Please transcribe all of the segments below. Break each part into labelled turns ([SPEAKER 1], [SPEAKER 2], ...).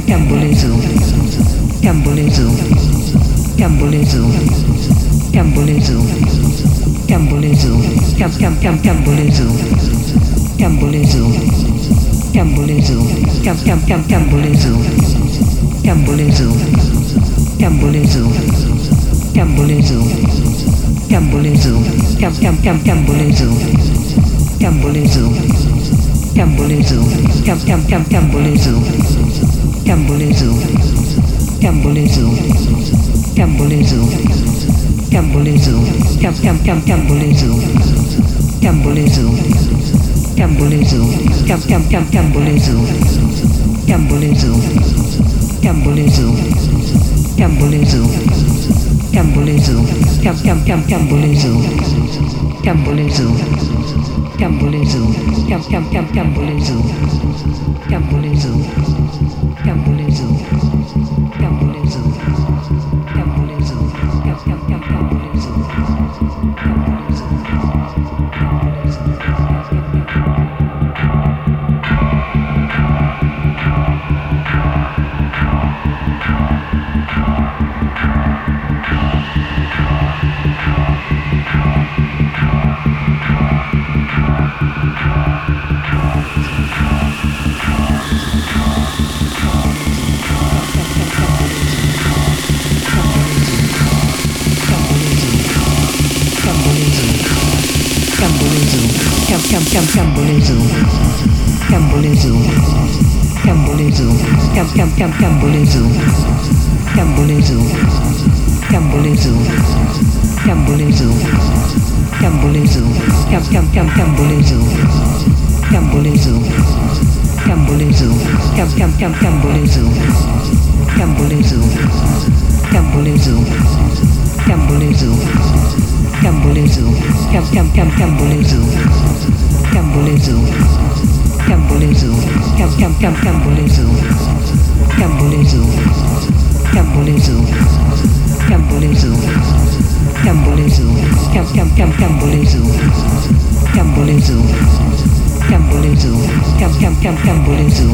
[SPEAKER 1] Cambolezo, Cambolezo, Cambolezo, Cambolezo, Cambolezo, Cam Cam Cam Cambolezo, Cambolezo, Cambolezo, Cam Cam Cam Cambolezo, Cambolezo, Cambolezo, Cambolezo, Cambolezo, Cam Cam Cam Cambolezo, Cambolezo, Cambolezo, Cam Cam Cam Cambolezo, Cambolezo, Cambolezo, Cambolezo, Cambolezo, Cam Cam Cam Cambolezo, Cambolezo, Cambolezo, Cam Cam Cam Cambolezo, Cambolezo, Cambolezo, Cambolezo, Cambolezo, Cam Cam Cam Cambolezo, Cambolezo, Cambolezo, Cam Cam Cam Cambolezo, Cambolezo, Cambolezo, Cambolezo, Cambolezo, Cambolezo, Cambolezo, Cam Cam Cam Cambolezo, Cambolezo, Cambolezo, Cambolezo, Cambolezo, Cam Cam Cam Cambolezo, Cambolezo, Cambolezo, Cam Cam Cam Cambolezo, Cambolezo, Cambolezo, Cambolezo, Cambolezo, Cam Cam Cam Cambolezo, Cambolezo, Cambolezo, Cam Cam Cam Cambolezo, Cambolezo, Cambolezo, Cambolezo, Cambolezo, Cam Cam Cam Cambolezo, Cambolezo, Cambolezo, Cam Cam Cam Cambolezo,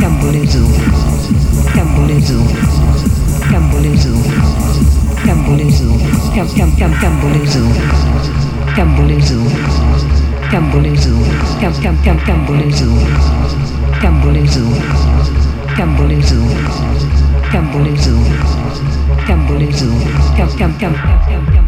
[SPEAKER 1] Cambolezo, Cambolezo, Cambolezo, Cambolezo, Cam Cam Cam Cambolezo, Cambolezo, Cambolezo, Cam Cam Cam Cambolezo, Cambolezo, Cambolezo, Cambolezo, Cambolezo, Cam Cam Cam